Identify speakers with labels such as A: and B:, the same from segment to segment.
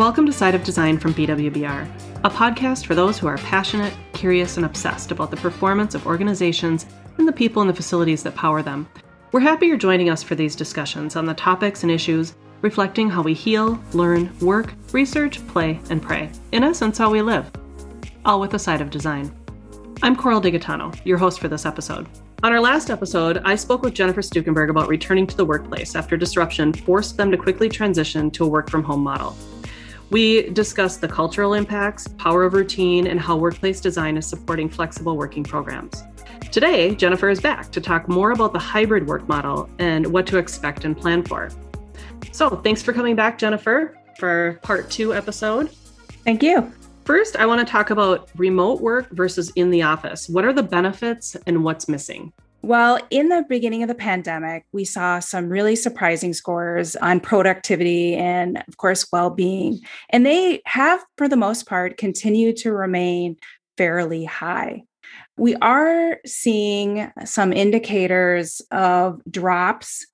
A: welcome to Side of Design from BWBR, a podcast for those who are passionate, curious, and obsessed about the performance of organizations and the people and the facilities that power them. We're happy you're joining us for these discussions on the topics and issues reflecting how we heal, learn, work, research, play, and pray. In essence, how we live. All with a side of design. I'm Coral Digatano, your host for this episode. On our last episode, I spoke with Jennifer Stukenberg about returning to the workplace after disruption forced them to quickly transition to a work from home model. We discussed the cultural impacts, power of routine, and how workplace design is supporting flexible working programs. Today, Jennifer is back to talk more about the hybrid work model and what to expect and plan for. So, thanks for coming back, Jennifer, for part two episode.
B: Thank you.
A: First, I want to talk about remote work versus in the office. What are the benefits and what's missing?
B: Well, in the beginning of the pandemic, we saw some really surprising scores on productivity and, of course, well being. And they have, for the most part, continued to remain fairly high. We are seeing some indicators of drops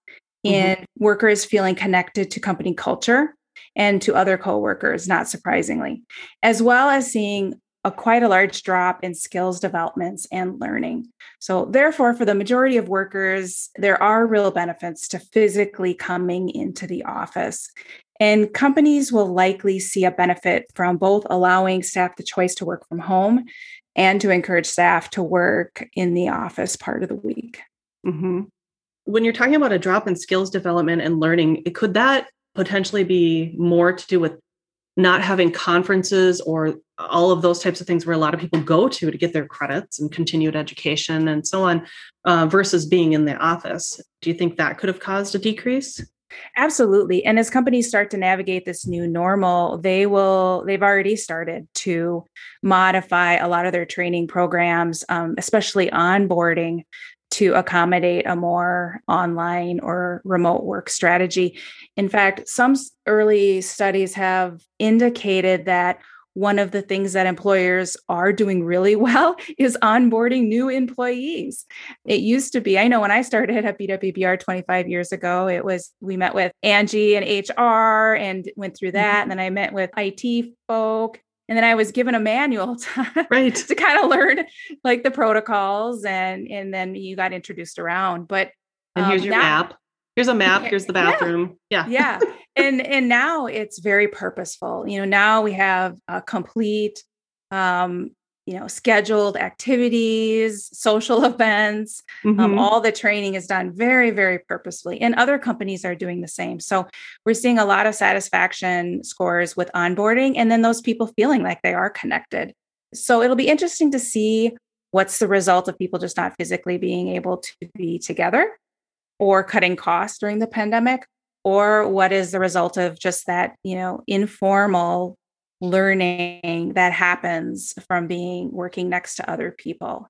B: in mm-hmm. workers feeling connected to company culture and to other coworkers, not surprisingly, as well as seeing a quite a large drop in skills developments and learning. So, therefore, for the majority of workers, there are real benefits to physically coming into the office. And companies will likely see a benefit from both allowing staff the choice to work from home and to encourage staff to work in the office part of the week.
A: Mm-hmm. When you're talking about a drop in skills development and learning, could that potentially be more to do with not having conferences or all of those types of things where a lot of people go to to get their credits and continued education and so on uh, versus being in the office. Do you think that could have caused a decrease?
B: Absolutely. And as companies start to navigate this new normal they will they've already started to modify a lot of their training programs um, especially onboarding to accommodate a more online or remote work strategy. In fact, some early studies have indicated that one of the things that employers are doing really well is onboarding new employees. It used to be, I know when I started at BWBR 25 years ago, it was we met with Angie and HR and went through that. Mm-hmm. And then I met with IT folk and then I was given a manual to,
A: right.
B: to kind of learn like the protocols and and then you got introduced around. But
A: and here's um, your map. Here's a map. Here's the bathroom.
B: Yeah. Yeah. yeah. and and now it's very purposeful. You know, now we have a complete um you know scheduled activities social events um, mm-hmm. um, all the training is done very very purposefully and other companies are doing the same so we're seeing a lot of satisfaction scores with onboarding and then those people feeling like they are connected so it'll be interesting to see what's the result of people just not physically being able to be together or cutting costs during the pandemic or what is the result of just that you know informal learning that happens from being working next to other people.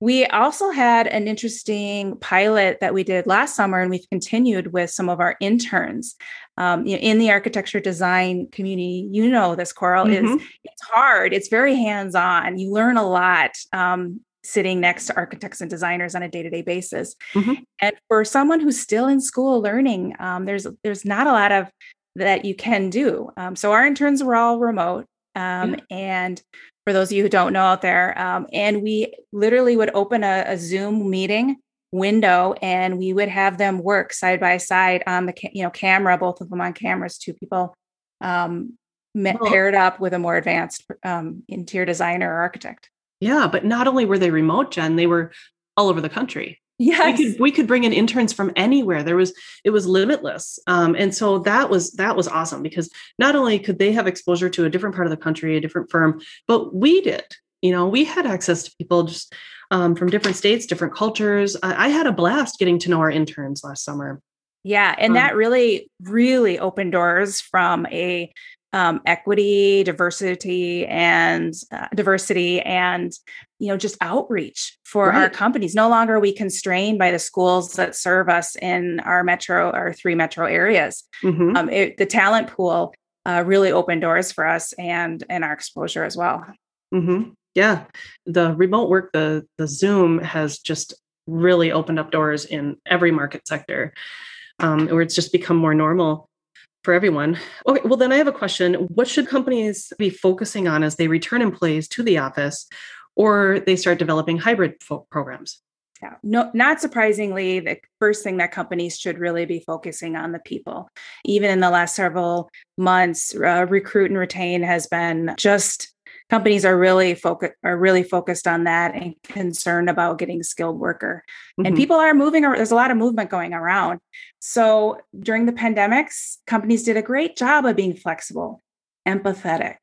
B: We also had an interesting pilot that we did last summer, and we've continued with some of our interns um, you know, in the architecture design community. You know, this Coral mm-hmm. is it's hard. It's very hands on. You learn a lot. Um, sitting next to architects and designers on a day-to-day basis mm-hmm. and for someone who's still in school learning um, there's there's not a lot of that you can do. Um, so our interns were all remote. Um, yeah. And for those of you who don't know out there, um, and we literally would open a, a, Zoom meeting window and we would have them work side by side on the ca- you know camera, both of them on cameras, two people um, met, well, paired up with a more advanced um, interior designer or architect.
A: Yeah, but not only were they remote, Jen, they were all over the country.
B: Yes.
A: We could we could bring in interns from anywhere. There was it was limitless. Um, and so that was that was awesome because not only could they have exposure to a different part of the country, a different firm, but we did. You know, we had access to people just um, from different states, different cultures. I, I had a blast getting to know our interns last summer.
B: Yeah, and um, that really, really opened doors from a um, equity, diversity, and uh, diversity, and you know, just outreach for right. our companies. No longer are we constrained by the schools that serve us in our metro, our three metro areas. Mm-hmm. Um, it, the talent pool uh, really opened doors for us, and and our exposure as well.
A: Mm-hmm. Yeah, the remote work, the the Zoom has just really opened up doors in every market sector, um, where it's just become more normal for everyone. Okay, well, then I have a question. What should companies be focusing on as they return employees to the office or they start developing hybrid fo- programs?
B: Yeah, no, not surprisingly, the first thing that companies should really be focusing on the people. Even in the last several months, uh, recruit and retain has been just companies are really focused are really focused on that and concerned about getting skilled worker. Mm-hmm. and people are moving there's a lot of movement going around. So during the pandemics companies did a great job of being flexible empathetic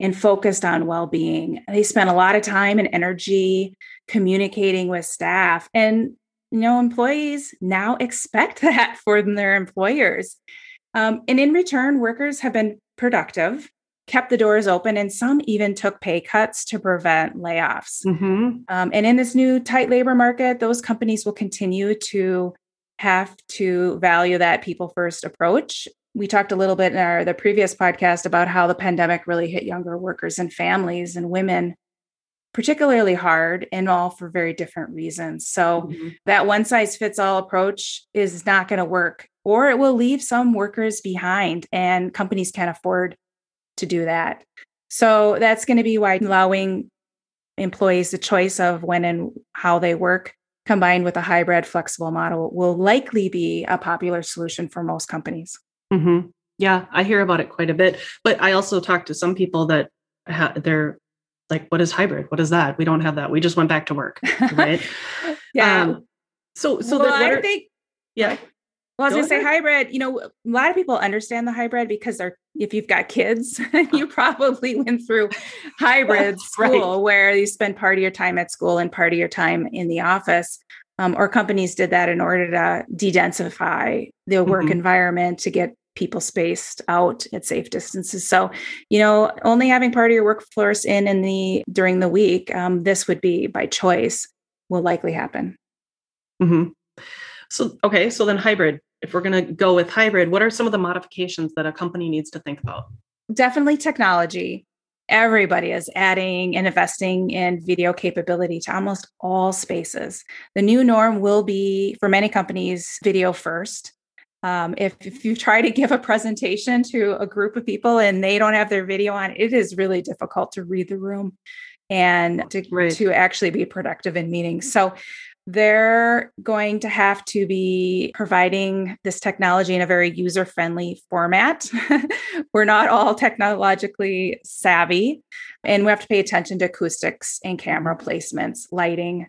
B: and focused on well-being. They spent a lot of time and energy communicating with staff and you know employees now expect that from their employers. Um, and in return workers have been productive kept the doors open, and some even took pay cuts to prevent layoffs. Mm-hmm. Um, and in this new tight labor market, those companies will continue to have to value that people first approach. We talked a little bit in our the previous podcast about how the pandemic really hit younger workers and families and women particularly hard and all for very different reasons. So mm-hmm. that one size fits all approach is not going to work or it will leave some workers behind and companies can't afford to do that. So that's going to be why allowing employees the choice of when and how they work combined with a hybrid flexible model will likely be a popular solution for most companies.
A: Mm-hmm. Yeah, I hear about it quite a bit. But I also talk to some people that ha- they're like, what is hybrid? What is that? We don't have that. We just went back to work. Right.
B: yeah. Um,
A: so, so
B: well, I think,
A: yeah.
B: Well, I was going to say hybrid, you know, a lot of people understand the hybrid because they're, if you've got kids, you probably went through hybrid school right. where you spend part of your time at school and part of your time in the office. Um, or companies did that in order to de-densify the work mm-hmm. environment to get people spaced out at safe distances. So, you know, only having part of your workforce in in the during the week, um, this would be by choice, will likely happen.
A: Mm-hmm. So, okay, so then hybrid if we're going to go with hybrid, what are some of the modifications that a company needs to think about?
B: Definitely technology. Everybody is adding and investing in video capability to almost all spaces. The new norm will be for many companies video first. Um, if, if you try to give a presentation to a group of people and they don't have their video on, it is really difficult to read the room and to, right. to actually be productive in meetings. So they're going to have to be providing this technology in a very user friendly format. We're not all technologically savvy, and we have to pay attention to acoustics and camera placements, lighting,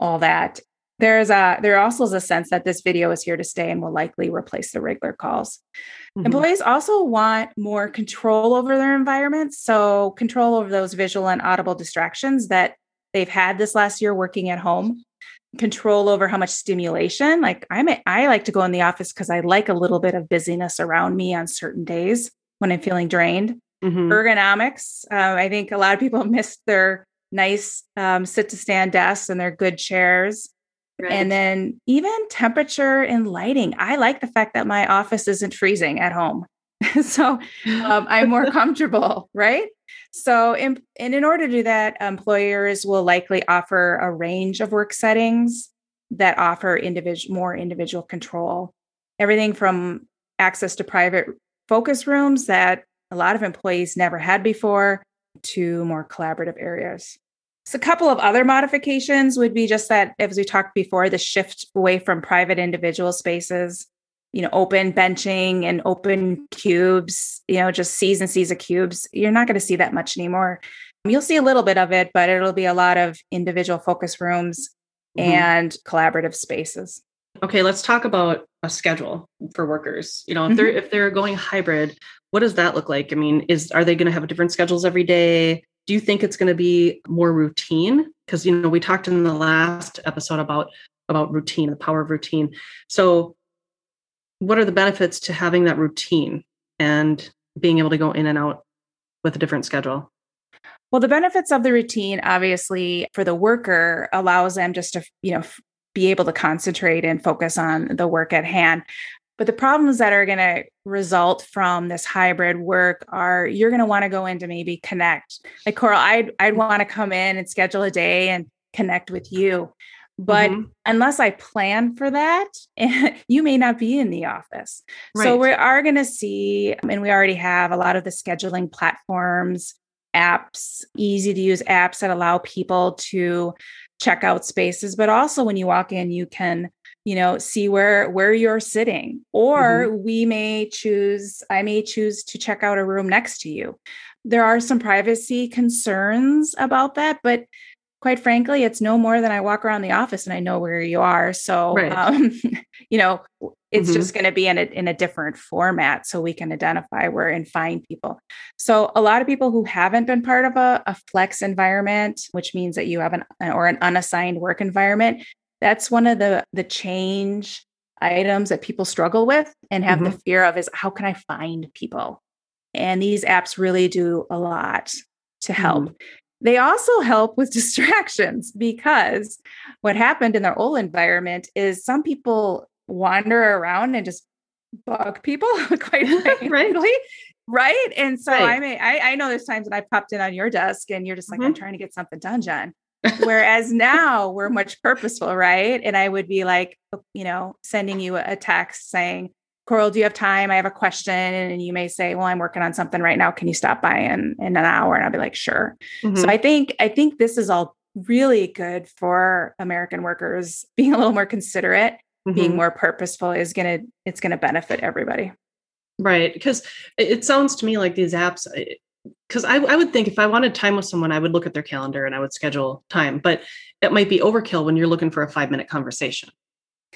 B: all that. There's a there also is a sense that this video is here to stay and will likely replace the regular calls. Mm-hmm. Employees also want more control over their environments, so control over those visual and audible distractions that they've had this last year working at home control over how much stimulation like i'm a, i like to go in the office because i like a little bit of busyness around me on certain days when i'm feeling drained mm-hmm. ergonomics uh, i think a lot of people miss their nice um, sit to stand desks and their good chairs right. and then even temperature and lighting i like the fact that my office isn't freezing at home so um, i'm more comfortable right so, in, and in order to do that, employers will likely offer a range of work settings that offer individual more individual control. Everything from access to private focus rooms that a lot of employees never had before to more collaborative areas. So, a couple of other modifications would be just that, as we talked before, the shift away from private individual spaces you know, open benching and open cubes, you know, just seas and seas of cubes, you're not going to see that much anymore. You'll see a little bit of it, but it'll be a lot of individual focus rooms mm-hmm. and collaborative spaces.
A: Okay, let's talk about a schedule for workers. You know, if they're mm-hmm. if they're going hybrid, what does that look like? I mean, is are they going to have different schedules every day? Do you think it's going to be more routine? Because you know, we talked in the last episode about about routine, the power of routine. So what are the benefits to having that routine and being able to go in and out with a different schedule?
B: Well, the benefits of the routine, obviously, for the worker allows them just to, you know, be able to concentrate and focus on the work at hand. But the problems that are going to result from this hybrid work are you're going to want to go in to maybe connect. Like Coral, I'd I'd want to come in and schedule a day and connect with you But mm-hmm. unless I plan for that, you may not be in the office. Right. So we are going to see, and we already have a lot of the scheduling platforms, apps, easy to use apps that allow people to check out spaces. But also when you walk in, you can you know see where where you're sitting or mm-hmm. we may choose i may choose to check out a room next to you there are some privacy concerns about that but quite frankly, it's no more than I walk around the office and I know where you are. So, right. um, you know, it's mm-hmm. just going to be in a, in a different format so we can identify where and find people. So, a lot of people who haven't been part of a, a flex environment, which means that you have an or an unassigned work environment, that's one of the the change items that people struggle with and have mm-hmm. the fear of is how can I find people? And these apps really do a lot to help. Mm-hmm. They also help with distractions because what happened in their old environment is some people wander around and just bug people quite frankly. right. And so right. I may I, I know there's times when I popped in on your desk and you're just like, mm-hmm. I'm trying to get something done, John. Whereas now we're much purposeful, right? And I would be like, you know, sending you a text saying, Coral, do you have time? I have a question. And you may say, Well, I'm working on something right now. Can you stop by in, in an hour? And I'll be like, sure. Mm-hmm. So I think I think this is all really good for American workers being a little more considerate, mm-hmm. being more purposeful is gonna it's gonna benefit everybody.
A: Right. Because it sounds to me like these apps because I, I would think if I wanted time with someone, I would look at their calendar and I would schedule time, but it might be overkill when you're looking for a five minute conversation.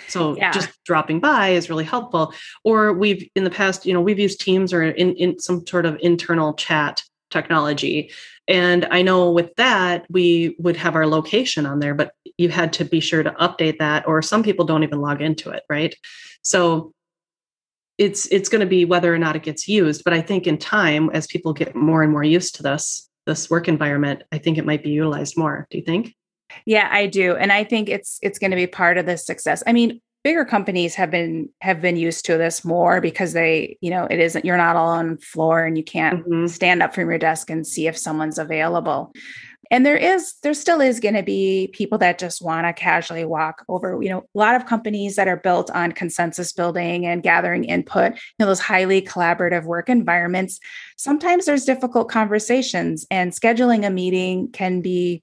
A: So yeah. just dropping by is really helpful. Or we've in the past, you know, we've used Teams or in, in some sort of internal chat technology. And I know with that, we would have our location on there, but you had to be sure to update that, or some people don't even log into it, right? So it's it's going to be whether or not it gets used. But I think in time, as people get more and more used to this, this work environment, I think it might be utilized more. Do you think?
B: Yeah, I do. And I think it's it's going to be part of the success. I mean, bigger companies have been have been used to this more because they, you know, it isn't you're not all on floor and you can't mm-hmm. stand up from your desk and see if someone's available. And there is there still is going to be people that just want to casually walk over, you know, a lot of companies that are built on consensus building and gathering input, you know, those highly collaborative work environments. Sometimes there's difficult conversations and scheduling a meeting can be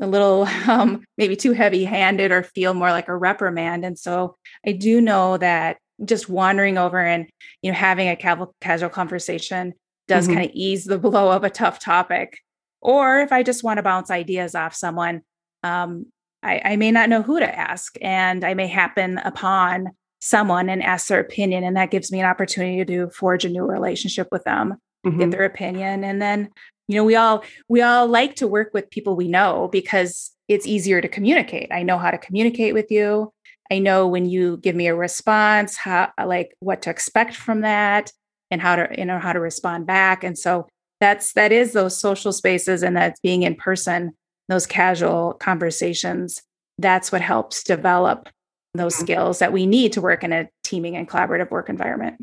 B: a little um, maybe too heavy handed or feel more like a reprimand. And so I do know that just wandering over and you know having a casual conversation does mm-hmm. kind of ease the blow of a tough topic. Or if I just want to bounce ideas off someone, um, I, I may not know who to ask, and I may happen upon someone and ask their opinion, and that gives me an opportunity to forge a new relationship with them, mm-hmm. get their opinion, and then you know we all we all like to work with people we know because it's easier to communicate. I know how to communicate with you. I know when you give me a response how like what to expect from that and how to you know how to respond back. And so that's that is those social spaces and that's being in person those casual conversations that's what helps develop those mm-hmm. skills that we need to work in a teaming and collaborative work environment.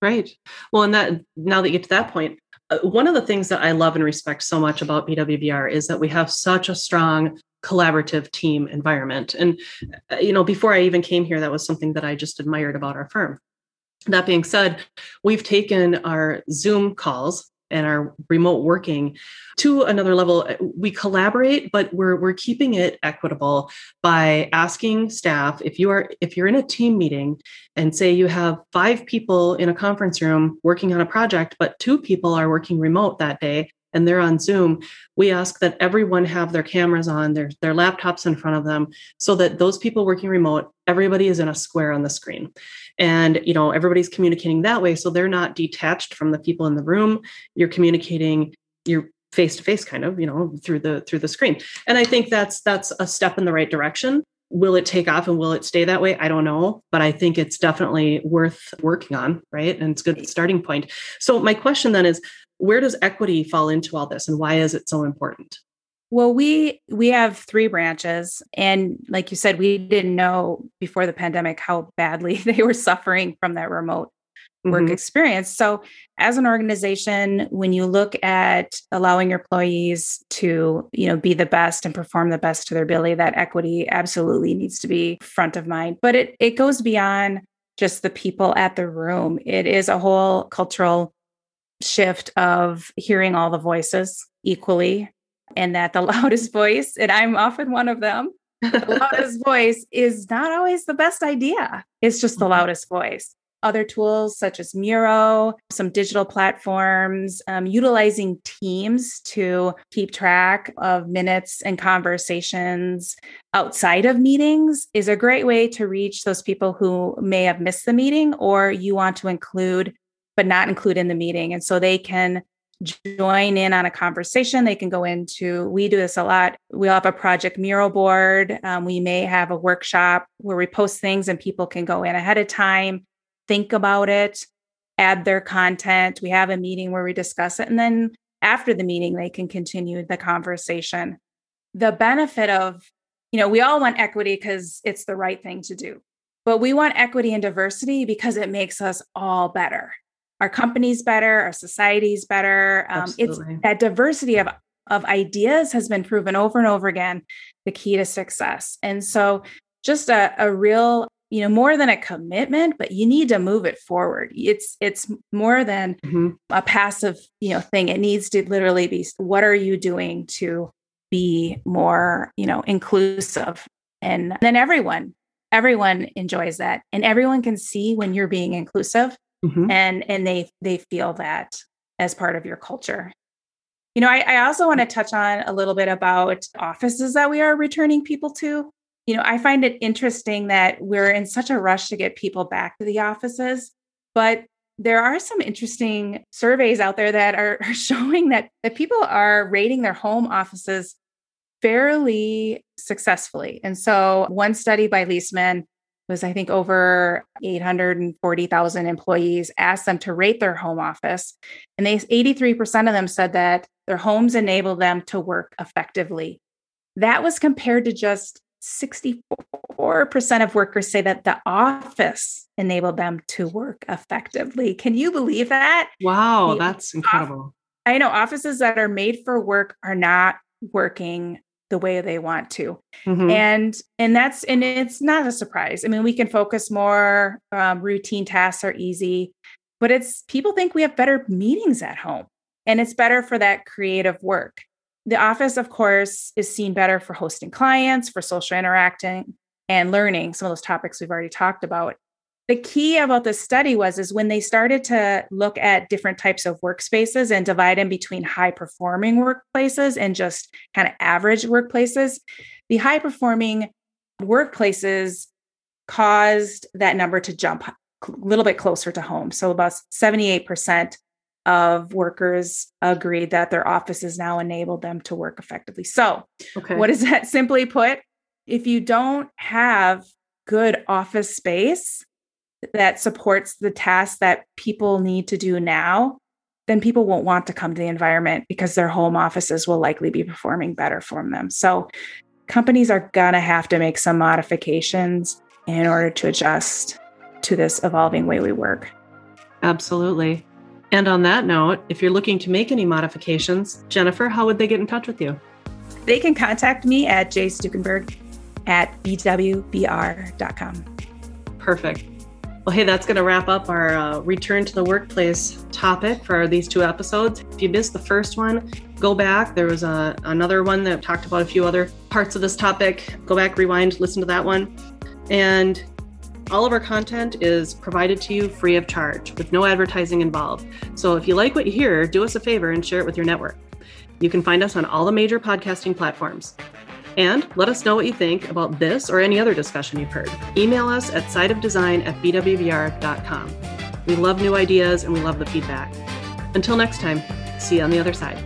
A: Right. Well and that now that you get to that point uh, one of the things that I love and respect so much about BWBR is that we have such a strong collaborative team environment. And, uh, you know, before I even came here, that was something that I just admired about our firm. That being said, we've taken our Zoom calls and our remote working to another level uh, we collaborate but we're we're keeping it equitable by asking staff if you are if you're in a team meeting and say you have five people in a conference room working on a project but two people are working remote that day and they're on Zoom, we ask that everyone have their cameras on, their, their laptops in front of them, so that those people working remote, everybody is in a square on the screen. And you know, everybody's communicating that way. So they're not detached from the people in the room. You're communicating, you're face to face kind of, you know, through the through the screen. And I think that's that's a step in the right direction. Will it take off and will it stay that way? I don't know, but I think it's definitely worth working on, right? And it's a good starting point. So my question then is where does equity fall into all this and why is it so important?
B: Well, we we have three branches and like you said we didn't know before the pandemic how badly they were suffering from that remote work mm-hmm. experience. So, as an organization, when you look at allowing your employees to, you know, be the best and perform the best to their ability, that equity absolutely needs to be front of mind. But it it goes beyond just the people at the room. It is a whole cultural shift of hearing all the voices equally and that the loudest voice, and I'm often one of them, the loudest voice is not always the best idea. It's just the mm-hmm. loudest voice other tools such as Miro, some digital platforms, um, utilizing Teams to keep track of minutes and conversations outside of meetings is a great way to reach those people who may have missed the meeting or you want to include, but not include in the meeting. And so they can join in on a conversation. They can go into, we do this a lot. We'll have a project mural board. Um, we may have a workshop where we post things and people can go in ahead of time think about it, add their content. We have a meeting where we discuss it. And then after the meeting, they can continue the conversation. The benefit of, you know, we all want equity because it's the right thing to do, but we want equity and diversity because it makes us all better. Our companies better, our societies better. Um, it's that diversity of of ideas has been proven over and over again the key to success. And so, just a, a real you know more than a commitment but you need to move it forward it's it's more than mm-hmm. a passive you know thing it needs to literally be what are you doing to be more you know inclusive and then everyone everyone enjoys that and everyone can see when you're being inclusive mm-hmm. and and they they feel that as part of your culture you know I, I also want to touch on a little bit about offices that we are returning people to you know, I find it interesting that we're in such a rush to get people back to the offices, but there are some interesting surveys out there that are, are showing that, that people are rating their home offices fairly successfully. And so, one study by Leesman was, I think, over 840,000 employees asked them to rate their home office. And they 83% of them said that their homes enable them to work effectively. That was compared to just 64% of workers say that the office enabled them to work effectively. Can you believe that?
A: Wow, that's incredible.
B: I know offices that are made for work are not working the way they want to mm-hmm. and and that's and it's not a surprise i mean we can focus more um, routine tasks are easy but it's people think we have better meetings at home and it's better for that creative work the office, of course, is seen better for hosting clients, for social interacting and learning, some of those topics we've already talked about. The key about this study was is when they started to look at different types of workspaces and divide them between high performing workplaces and just kind of average workplaces, the high performing workplaces caused that number to jump a little bit closer to home. So about 78% of workers agreed that their offices now enabled them to work effectively. So, okay. what is that simply put? If you don't have good office space that supports the tasks that people need to do now, then people won't want to come to the environment because their home offices will likely be performing better for them. So, companies are going to have to make some modifications in order to adjust to this evolving way we work.
A: Absolutely. And on that note, if you're looking to make any modifications, Jennifer, how would they get in touch with you?
B: They can contact me at jstukenberg at bwbr.com.
A: Perfect. Well, hey, that's going to wrap up our uh, return to the workplace topic for these two episodes. If you missed the first one, go back. There was a, another one that talked about a few other parts of this topic. Go back, rewind, listen to that one. And all of our content is provided to you free of charge with no advertising involved. So if you like what you hear, do us a favor and share it with your network. You can find us on all the major podcasting platforms. And let us know what you think about this or any other discussion you've heard. Email us at sideofdesign at bwbr.com. We love new ideas and we love the feedback. Until next time, see you on the other side.